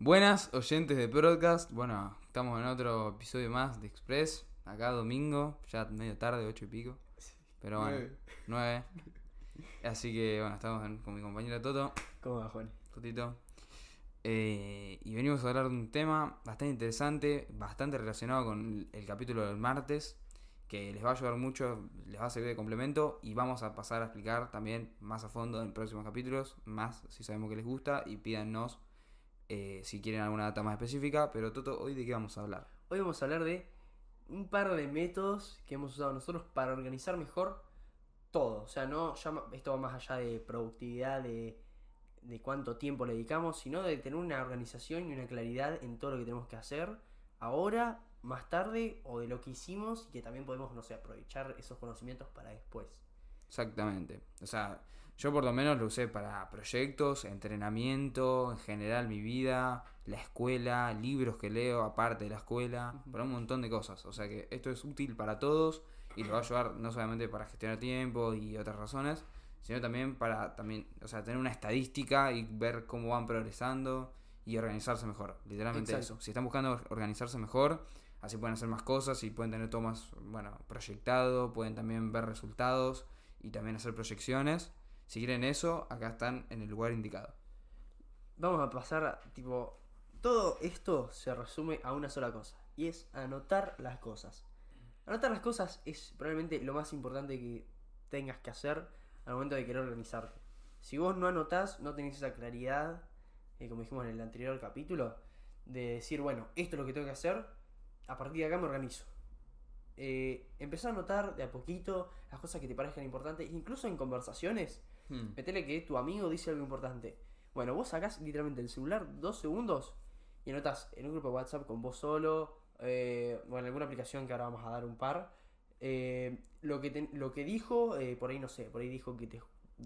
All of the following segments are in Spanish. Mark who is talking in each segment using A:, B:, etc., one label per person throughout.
A: Buenas oyentes de podcast. Bueno, estamos en otro episodio más de Express. Acá domingo, ya medio tarde, ocho y pico. Pero bueno,
B: Nueve.
A: nueve. Así que bueno, estamos en- con mi compañero Toto,
B: ¿Cómo va, Juan?
A: Totito. Eh, y venimos a hablar de un tema bastante interesante, bastante relacionado con el capítulo del martes, que les va a ayudar mucho, les va a servir de complemento y vamos a pasar a explicar también más a fondo en próximos capítulos, más si sabemos que les gusta y pídanos eh, si quieren alguna data más específica. Pero Toto, hoy de qué vamos a hablar.
B: Hoy vamos a hablar de un par de métodos que hemos usado nosotros para organizar mejor todo. O sea, no llama- esto va más allá de productividad, de, de cuánto tiempo le dedicamos, sino de tener una organización y una claridad en todo lo que tenemos que hacer ahora, más tarde, o de lo que hicimos y que también podemos, no sé, aprovechar esos conocimientos para después.
A: Exactamente. O sea, yo por lo menos lo usé para proyectos, entrenamiento, en general mi vida, la escuela, libros que leo aparte de la escuela, para un montón de cosas. O sea que esto es útil para todos y lo va a ayudar no solamente para gestionar tiempo y otras razones, sino también para también, o sea, tener una estadística y ver cómo van progresando y organizarse mejor. Literalmente
B: Exacto.
A: eso. Si están buscando or- organizarse mejor, así pueden hacer más cosas y pueden tener todo más, bueno, proyectado, pueden también ver resultados y también hacer proyecciones. Si quieren eso, acá están en el lugar indicado.
B: Vamos a pasar, tipo, todo esto se resume a una sola cosa, y es anotar las cosas. Anotar las cosas es probablemente lo más importante que tengas que hacer al momento de querer organizarte. Si vos no anotás, no tenés esa claridad, eh, como dijimos en el anterior capítulo, de decir, bueno, esto es lo que tengo que hacer, a partir de acá me organizo. Eh, empezá a anotar de a poquito las cosas que te parezcan importantes, incluso en conversaciones.
A: Hmm.
B: Metele que tu amigo dice algo importante. Bueno, vos sacás literalmente el celular dos segundos y anotás en un grupo de WhatsApp con vos solo, eh, o en alguna aplicación que ahora vamos a dar un par, eh, lo, que te- lo que dijo, eh, por ahí no sé, por ahí dijo que te,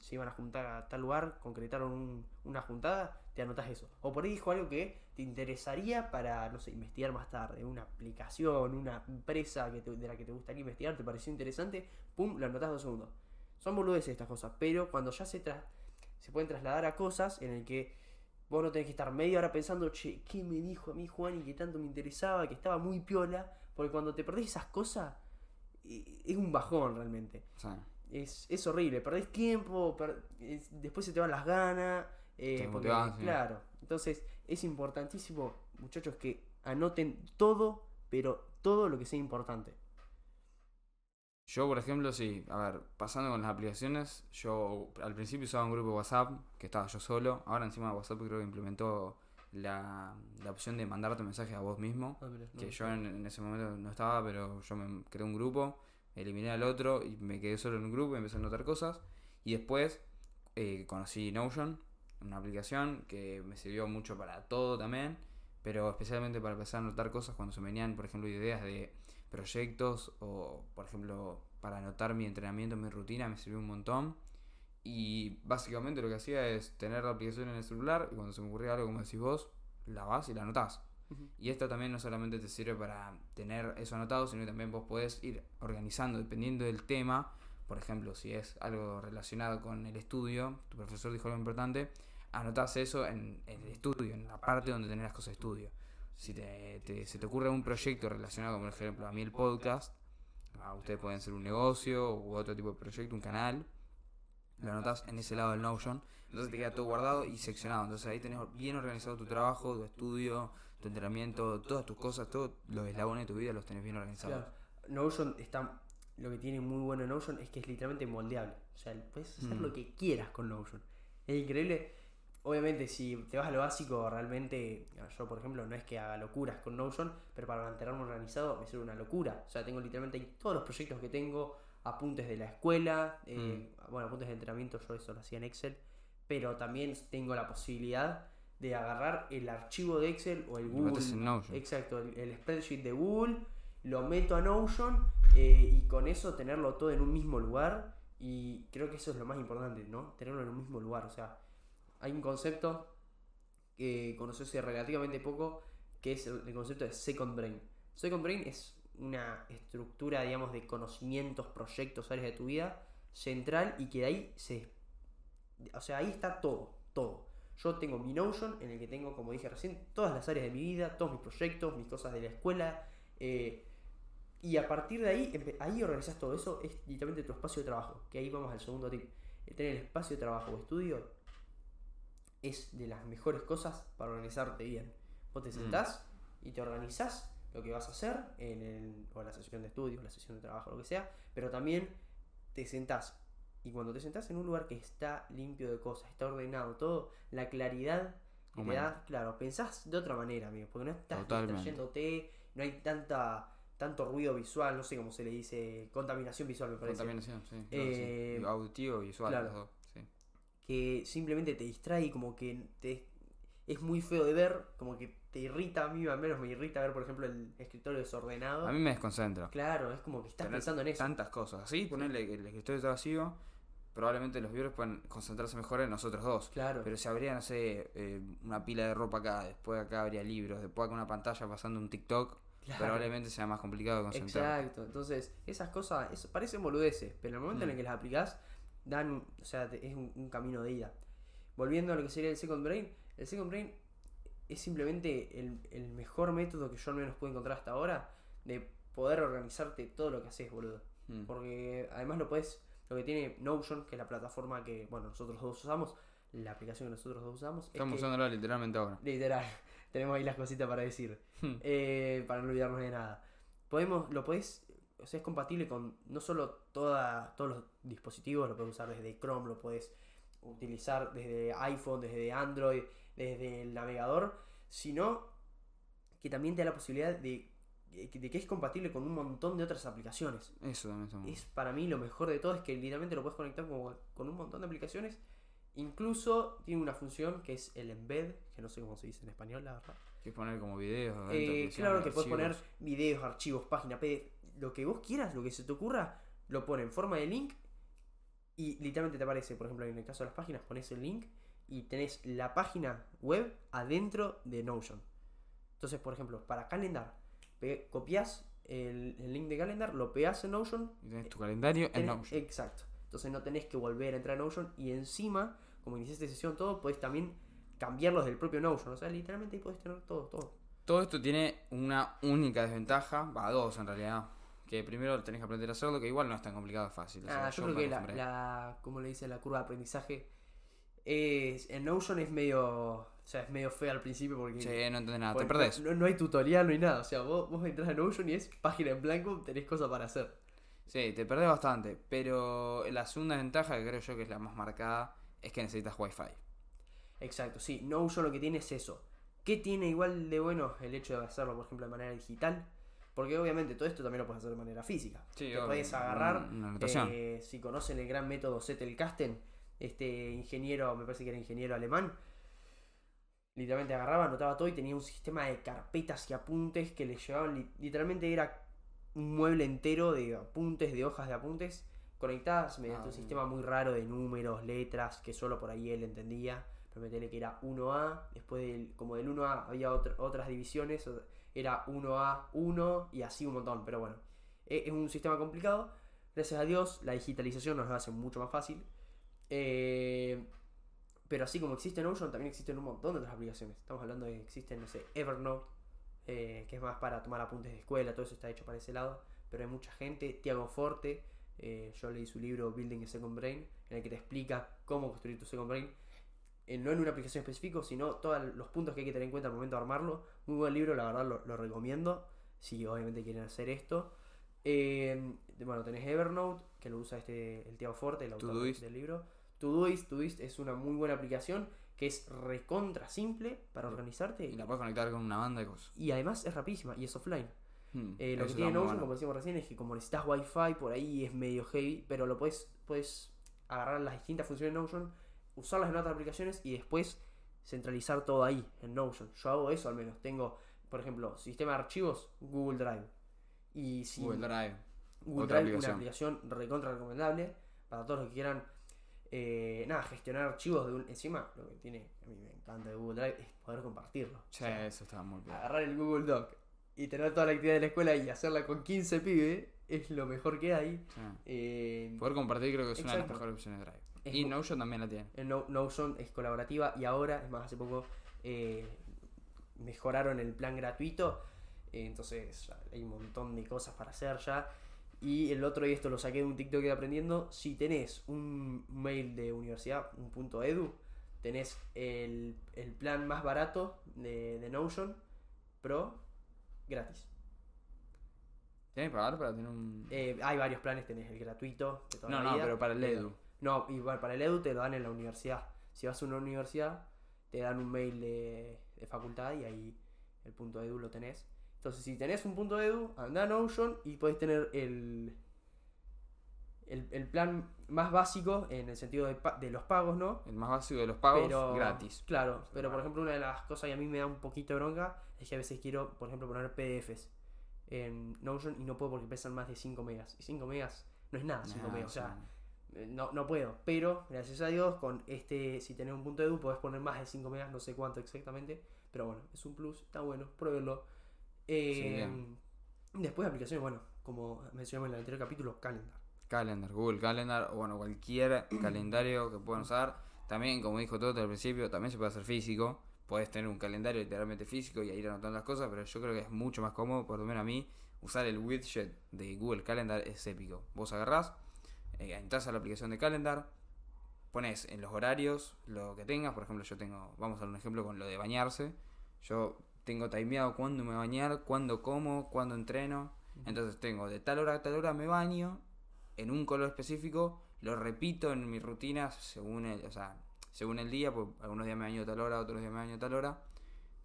B: se iban a juntar a tal lugar, concretaron un- una juntada, te anotás eso. O por ahí dijo algo que te interesaría para, no sé, investigar más tarde, una aplicación, una empresa que de la que te gustaría investigar, te pareció interesante, pum, lo anotás dos segundos. Son boludeces estas cosas, pero cuando ya se, tra- se pueden trasladar a cosas en el que vos no tenés que estar media hora pensando, che, ¿qué me dijo a mí Juan y que tanto me interesaba, que estaba muy piola? Porque cuando te perdés esas cosas, eh, es un bajón realmente. Es, es horrible, perdés tiempo, per- es- después se te van las ganas. eh, porque,
A: sí.
B: claro, entonces es importantísimo, muchachos, que anoten todo, pero todo lo que sea importante.
A: Yo, por ejemplo, sí, a ver, pasando con las aplicaciones, yo al principio usaba un grupo de WhatsApp, que estaba yo solo, ahora encima WhatsApp creo que implementó la, la opción de mandarte mensajes a vos mismo, que yo en, en ese momento no estaba, pero yo me creé un grupo, eliminé al otro y me quedé solo en un grupo y empecé a anotar cosas, y después eh, conocí Notion, una aplicación que me sirvió mucho para todo también, pero especialmente para empezar a anotar cosas cuando se venían, por ejemplo, ideas de proyectos o, por ejemplo, para anotar mi entrenamiento, mi rutina, me sirvió un montón. Y básicamente lo que hacía es tener la aplicación en el celular y cuando se me ocurría algo, como decís vos, la vas y la anotás. Y esto también no solamente te sirve para tener eso anotado, sino que también vos podés ir organizando dependiendo del tema. Por ejemplo, si es algo relacionado con el estudio, tu profesor dijo algo importante, anotás eso en, el estudio, en la parte donde tenés las cosas de estudio. Si te, te- se te ocurre un proyecto relacionado, como por ejemplo a mí el podcast, a ustedes pueden ser un negocio u otro tipo de proyecto, un canal, lo anotás en ese lado del Notion, entonces te queda todo guardado y seccionado. Entonces ahí tenés bien organizado tu trabajo, tu estudio, tu entrenamiento, todas tus cosas, todos los eslabones de tu vida los tenés bien organizados.
B: Claro. Notion está. Lo que tiene muy bueno Notion es que es literalmente moldeable. O sea, puedes hacer
A: Mm.
B: lo que quieras con Notion. Es increíble. Obviamente, si te vas a lo básico, realmente. Yo, por ejemplo, no es que haga locuras con Notion, pero para mantenerme organizado me sirve una locura. O sea, tengo literalmente ahí todos los proyectos que tengo, apuntes de la escuela, eh, bueno, apuntes de entrenamiento, yo eso lo hacía en Excel, pero también tengo la posibilidad de agarrar el archivo de Excel o el Google.
A: en Notion.
B: Exacto, el, el spreadsheet de Google, lo meto a Notion eh, y con eso tenerlo todo en un mismo lugar. Y creo que eso es lo más importante, ¿no? Tenerlo en un mismo lugar. O sea, hay un concepto que conocí hace relativamente poco que es el, el concepto de Second Brain. Second Brain es una estructura, digamos, de conocimientos, proyectos, áreas de tu vida central y que de ahí se. O sea, ahí está todo, todo. Yo tengo mi Notion en el que tengo, como dije recién, todas las áreas de mi vida, todos mis proyectos, mis cosas de la escuela. eh, y a partir de ahí, ahí organizas todo eso, es literalmente tu espacio de trabajo. Que ahí vamos al segundo tip. El tener el espacio de trabajo o estudio es de las mejores cosas para organizarte bien. Vos te
A: Mm.
B: sentás y te organizás lo que vas a hacer en el, o la sesión de estudio, la sesión de trabajo, lo que sea, pero también te sentás. Y cuando te sentás en un lugar que está limpio de cosas, está ordenado, todo, la claridad que te da, claro, pensás de otra manera, amigo, porque no estás
A: Totalmente.
B: distrayéndote, no hay tanta tanto ruido visual, no sé cómo se le dice, contaminación visual me parece
A: Contaminación, sí.
B: Eh,
A: Auditivo, visual,
B: claro.
A: los dos. Sí.
B: que simplemente te distrae y como que te, es muy feo de ver, como que te irrita, a mí al menos me irrita ver, por ejemplo, el escritorio desordenado.
A: A mí me desconcentra.
B: Claro, es como que estás
A: Tener
B: pensando en eso.
A: Tantas cosas. Así, ponerle el escritorio está vacío, probablemente los viewers puedan concentrarse mejor en nosotros dos.
B: Claro,
A: Pero si habría, no sé, eh, una pila de ropa acá, después acá habría libros, después acá una pantalla pasando un TikTok,
B: claro.
A: probablemente sea más complicado de concentrar.
B: Exacto, entonces esas cosas eso, parecen boludeces, pero en el momento en el
A: Mm.
B: que las aplicás, dan, o sea, te- es un, un camino de ida. Volviendo a lo que sería el Second Brain, el Second Brain es simplemente el, el mejor método que yo al menos pude encontrar hasta ahora de poder organizarte todo lo que haces, boludo.
A: Mm.
B: Porque además lo puedes, lo que tiene Notion, que es la plataforma que, bueno, nosotros dos usamos, la aplicación que nosotros dos usamos, es
A: Estamos
B: que,
A: usándola literalmente ahora.
B: literal, tenemos ahí las cositas para decir,
A: Hmm.
B: eh, para no olvidarnos de nada. Podemos, lo o sea, es compatible con no solo toda, todos los dispositivos, lo puedes usar desde Chrome, lo puedes utilizar desde iPhone, desde Android, desde el navegador, sino que también te da la posibilidad de, de que es compatible con un montón de otras aplicaciones
A: Eso también está muy
B: es para mí lo mejor de todo es que literalmente lo puedes conectar con un montón de aplicaciones. Incluso tiene una función que es el embed, que no sé cómo se dice en español, la verdad.
A: Que poner como videos.
B: Eh, claro que puedes poner videos, archivos, página PDF, lo que vos quieras, lo que se te ocurra, lo pone en forma de link y literalmente te aparece, por ejemplo, en el caso de las páginas, pones el link y tenés la página web adentro de Notion. Entonces, por ejemplo, para Calendar, copias el, el link de Calendar, lo pegas en Notion
A: Y tenés tu calendario en Notion.
B: Exacto. Entonces no tenés que volver a entrar a Notion y encima, como iniciaste sesión todo, podés también cambiarlos del propio Notion. O sea, literalmente ahí podés tener todo, todo.
A: Todo esto tiene una única desventaja, va, dos en realidad. Que primero tenés que aprender a hacerlo, que igual no es tan complicado, fácil. o sea,
B: Ah, yo creo que la, la, como le dice la curva de aprendizaje, es, en Notion es medio, o sea, es medio fea al principio porque
A: Sí, no entendés nada, te perdés.
B: No, no hay tutorial, no hay nada. O sea, vos, vos entras a Notion y es página en blanco, tenés cosas para hacer.
A: Sí, te perdés bastante. Pero la segunda ventaja, que creo yo que es la más marcada, es que necesitas wifi.
B: Exacto, sí, Notion lo que tiene es eso. ¿Qué tiene igual de bueno el hecho de hacerlo, por ejemplo, de manera digital? Porque obviamente todo esto también lo puedes hacer de manera física.
A: Sí,
B: Te puedes agarrar,
A: una- una
B: eh, si conocen el gran método Zettelkasten, este ingeniero, me parece que era ingeniero alemán, literalmente agarraba, anotaba todo y tenía un sistema de carpetas y apuntes que le llevaban, li- literalmente era un mueble entero de apuntes, de hojas de apuntes, conectadas mediante
A: Ah,
B: un sistema muy raro de números, letras, que solo por ahí él entendía. Prometele que era 1A, después del, como del 1A había otra- otras divisiones, era 1A, 1 y así un montón, pero bueno, e- es un sistema complicado. Gracias a Dios, la digitalización nos lo hace mucho más fácil. Eh, pero así como existe Notion, también existen un montón de otras aplicaciones. Estamos hablando de que existen, no sé, Evernote, eh, que es más para tomar apuntes de escuela, todo eso está hecho para ese lado. Pero hay mucha gente, Tiago Forte, eh, yo leí su libro Building a Second Brain, en el que te explica cómo construir tu Second Brain. eh, no en una aplicación específica, sino todos los puntos que hay que tener en cuenta al momento de armarlo. Muy buen libro, la verdad lo, lo recomiendo, si obviamente quieren hacer esto. Bueno, tenés Evernote, que lo usa este, el Tiago Forte, el autor del libro. Todoist, Todoist es una muy buena aplicación que es recontra simple para organizarte
A: Y la puedes conectar con una banda de cosas.
B: y además es rapidísima y es offline.
A: Hmm,
B: Eh, lo que tiene Notion,
A: bueno.
B: como decíamos recién, es que como necesitas wifi, por ahí es medio heavy, pero lo puedes, puedes agarrar las distintas funciones de Notion, usarlas en otras aplicaciones y después centralizar todo ahí, en Notion. Yo hago eso al menos. Tengo, por ejemplo, sistema de archivos, Google Drive. Y si
A: Google Drive.
B: Google
A: otra
B: Drive, una
A: aplicación.
B: aplicación recontra recomendable para todos los que quieran eh, nada, gestionar archivos de un, encima, lo que tiene, a mí me encanta de Google Drive, es poder compartirlo.
A: Sí,
B: O sea,
A: eso está muy bien.
B: agarrar el Google Doc y tener toda la actividad de la escuela y hacerla con 15 pibes es lo mejor que hay.
A: Sí.
B: Eh,
A: Poder compartir creo que es una de las mejores opciones de Drive.
B: Es
A: Y Notion también la tiene.
B: el No- Notion es colaborativa y ahora, es más, hace poco eh, mejoraron el plan gratuito. eh, entonces hay un montón de cosas para hacer ya. Y el otro, y esto lo saqué de un TikTok que aprendiendo, si tenés un mail de universidad, un punto edu, tenés el, el plan más barato de, de Notion Pro gratis.
A: ¿Tienes que pagar para tener un.?
B: Eh, hay varios planes, tenés el gratuito de toda
A: no,
B: la
A: no,
B: vida.
A: pero para el Edu.
B: No, igual para el Edu te lo dan en la universidad. Si vas a una universidad, te dan un mail de, de facultad y ahí el punto Edu lo tenés. Entonces, si tenés un punto Edu, anda a Notion y podés tener el, el, el plan más básico en el sentido de, de los pagos, ¿no?
A: El más básico de los pagos,
B: pero
A: gratis.
B: Claro, pero por ejemplo, una de las cosas que a mí me da un poquito de bronca es que a veces quiero, por ejemplo, poner PDFs en Notion y no puedo porque pesan más de 5 megas. Y 5 megas no es nada, 5
A: Nah,
B: megas. O sea, eh, no, no puedo. Pero, gracias a Dios, con este, si tenés un punto edu, podés poner más de 5 megas, no sé cuánto exactamente. Pero bueno, es un plus, está bueno, pruébenlo. Eh, después de aplicaciones, bueno, como mencionamos en el anterior capítulo, Calendar.
A: Calendar, Google Calendar, o bueno, cualquier calendario que puedan usar. También, como dijo Toto al principio, también se puede hacer físico. Puedes tener un calendario literalmente físico y ir anotando las cosas, pero yo creo que es mucho más cómodo, por lo menos a mí, usar el widget de Google Calendar es épico. Vos agarrás, eh, entras a la aplicación de Calendar, pones en los horarios lo que tengas. Por ejemplo, yo tengo, vamos a dar un ejemplo con lo de bañarse. Yo tengo timeado cuándo me bañar, cuándo como, cuándo entreno. Entonces tengo de tal hora a tal hora me baño en un color específico, lo repito en mis rutinas según el, o sea, según el día, pues algunos días me baño a tal hora, otros días me baño a tal hora,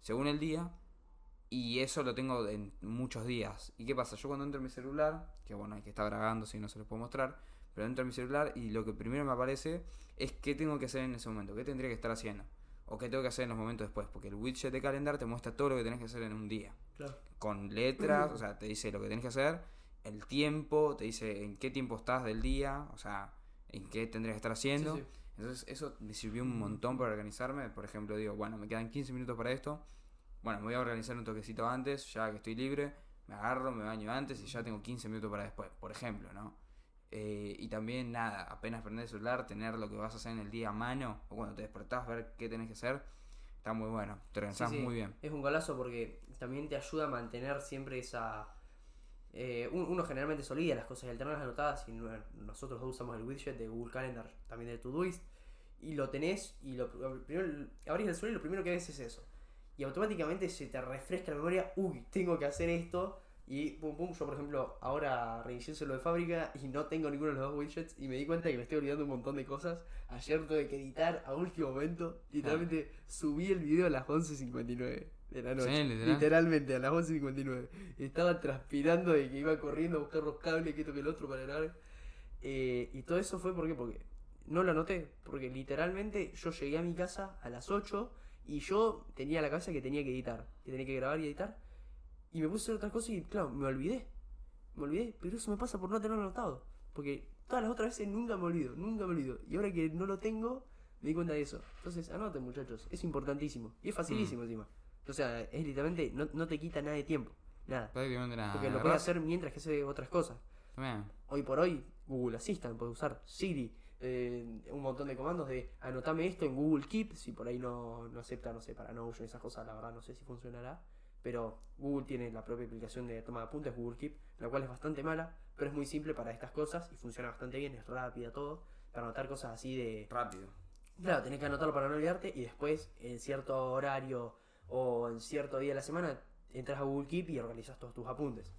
A: según el día, y eso lo tengo en muchos días. ¿Y qué pasa? Yo cuando entro en mi celular, que bueno, hay que estar grabando si no se los puedo mostrar, pero entro en mi celular y lo que primero me aparece es qué tengo que hacer en ese momento, qué tendría que estar haciendo, o qué tengo que hacer en los momentos después, porque el widget de calendar te muestra todo lo que tenés que hacer en un día
B: Claro.
A: con letras, o sea, te dice lo que tenés que hacer, el tiempo, te dice en qué tiempo estás del día, o sea, en qué tendrías que estar haciendo.
B: Sí, sí.
A: Entonces, eso me sirvió un montón para organizarme. Por ejemplo, digo, bueno, me quedan 15 minutos para esto. Bueno, me voy a organizar un toquecito antes, ya que estoy libre. Me agarro, me baño antes y ya tengo 15 minutos para después, por ejemplo, ¿no? Eh, y también, nada, apenas prender el celular, tener lo que vas a hacer en el día a mano, o cuando te despertás, ver qué tenés que hacer, está muy bueno. Te organizás
B: Sí, sí.
A: muy bien.
B: Es un golazo porque también te ayuda a mantener siempre esa. eh, un- uno generalmente se olvida las cosas y al tenerlas anotadas. Y no- nosotros dos usamos el widget de Google Calendar, también de Todoist. Y lo tenés y lo, primero, abrís el celular y lo primero que ves es eso. Y automáticamente se te refresca la memoria. Uy, tengo que hacer esto. Y pum pum, yo por ejemplo ahora reinicié lo de fábrica y no tengo ninguno de los dos widgets y me di cuenta que me estoy olvidando un montón de cosas. Ayer tuve que editar a último momento. Literalmente subí el video a las 11.59 de la noche.
A: Sí, literal.
B: Literalmente a las 11.59. Estaba transpirando de que iba corriendo a buscar los cables, que esto que el otro para grabar. Eh, y todo eso fue ¿por qué? porque no lo anoté. Porque literalmente yo llegué a mi casa a las 8 y yo tenía la cabeza que tenía que editar. Que tenía que grabar y editar. Y me puse a hacer otras cosas y claro, me olvidé. Me olvidé, pero eso me pasa por no tenerlo anotado. Porque todas las otras veces nunca me olvido, nunca me olvido. Y ahora que no lo tengo, me di cuenta de eso. Entonces, anoten muchachos, es importantísimo. Y es facilísimo encima. O sea, es literalmente, no, no te quita nada de tiempo. Nada.
A: Prácticamente nada.
B: Porque lo puedes hacer mientras que haces otras cosas. Hoy por hoy, Google Assistant, puedes usar Siri, eh, un montón de comandos de anotame esto en Google Keep, si por ahí no, no acepta, no sé, para Notion, esas cosas, la verdad no sé si funcionará. Pero Google tiene la propia aplicación de toma de apuntes, Google Keep, la cual es bastante mala, pero es muy simple para estas cosas y funciona bastante bien, es rápida todo, para anotar cosas así de...
A: Rápido.
B: Claro, tenés que anotarlo para no olvidarte y después en cierto horario o en cierto día de la semana entras a Google Keep y organizas todos tus apuntes.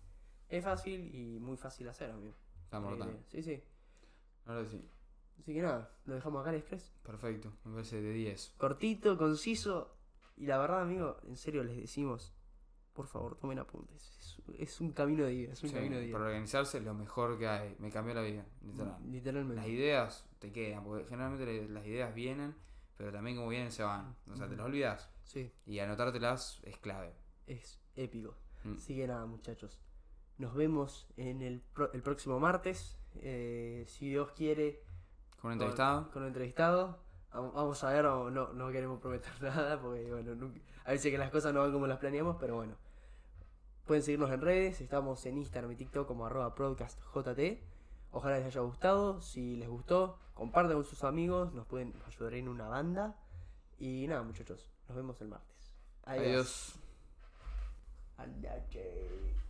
B: Es fácil y muy fácil hacer, amigo.
A: Está mortal.
B: Eh, sí, sí.
A: Ahora sí.
B: Así que nada, lo dejamos acá en Express.
A: Perfecto. Me parece de 10.
B: Cortito, conciso. Y la verdad, amigo, en serio les decimos, por favor, tomen apuntes. Es, es un camino de vida, es un
A: Sí,
B: camino de vida.
A: para organizarse lo mejor que hay. Me cambió la vida, literal. Las
B: Literalmente.
A: ideas te quedan, porque generalmente las ideas vienen, pero también como vienen se van. O sea, te las olvidas.
B: Sí,
A: Y anotártelas es clave.
B: es épico.
A: Mm.
B: Así que nada, muchachos. Nos vemos en el, pro- el próximo martes. eh, si Dios quiere,
A: Con un entrevistado.
B: con un entrevistado. Vam- Vamos a ver, o no, no queremos prometer nada, porque bueno, nunca- a veces que las cosas no van como las planeamos, pero bueno. Pueden seguirnos en redes, estamos en Instagram y TikTok como arroba podcastjt, Ojalá les haya gustado. Si les gustó, compartan con sus amigos. Nos pueden ayudar en una banda. Y nada, muchachos. Nos vemos el martes.
A: Adiós.
B: Adiós.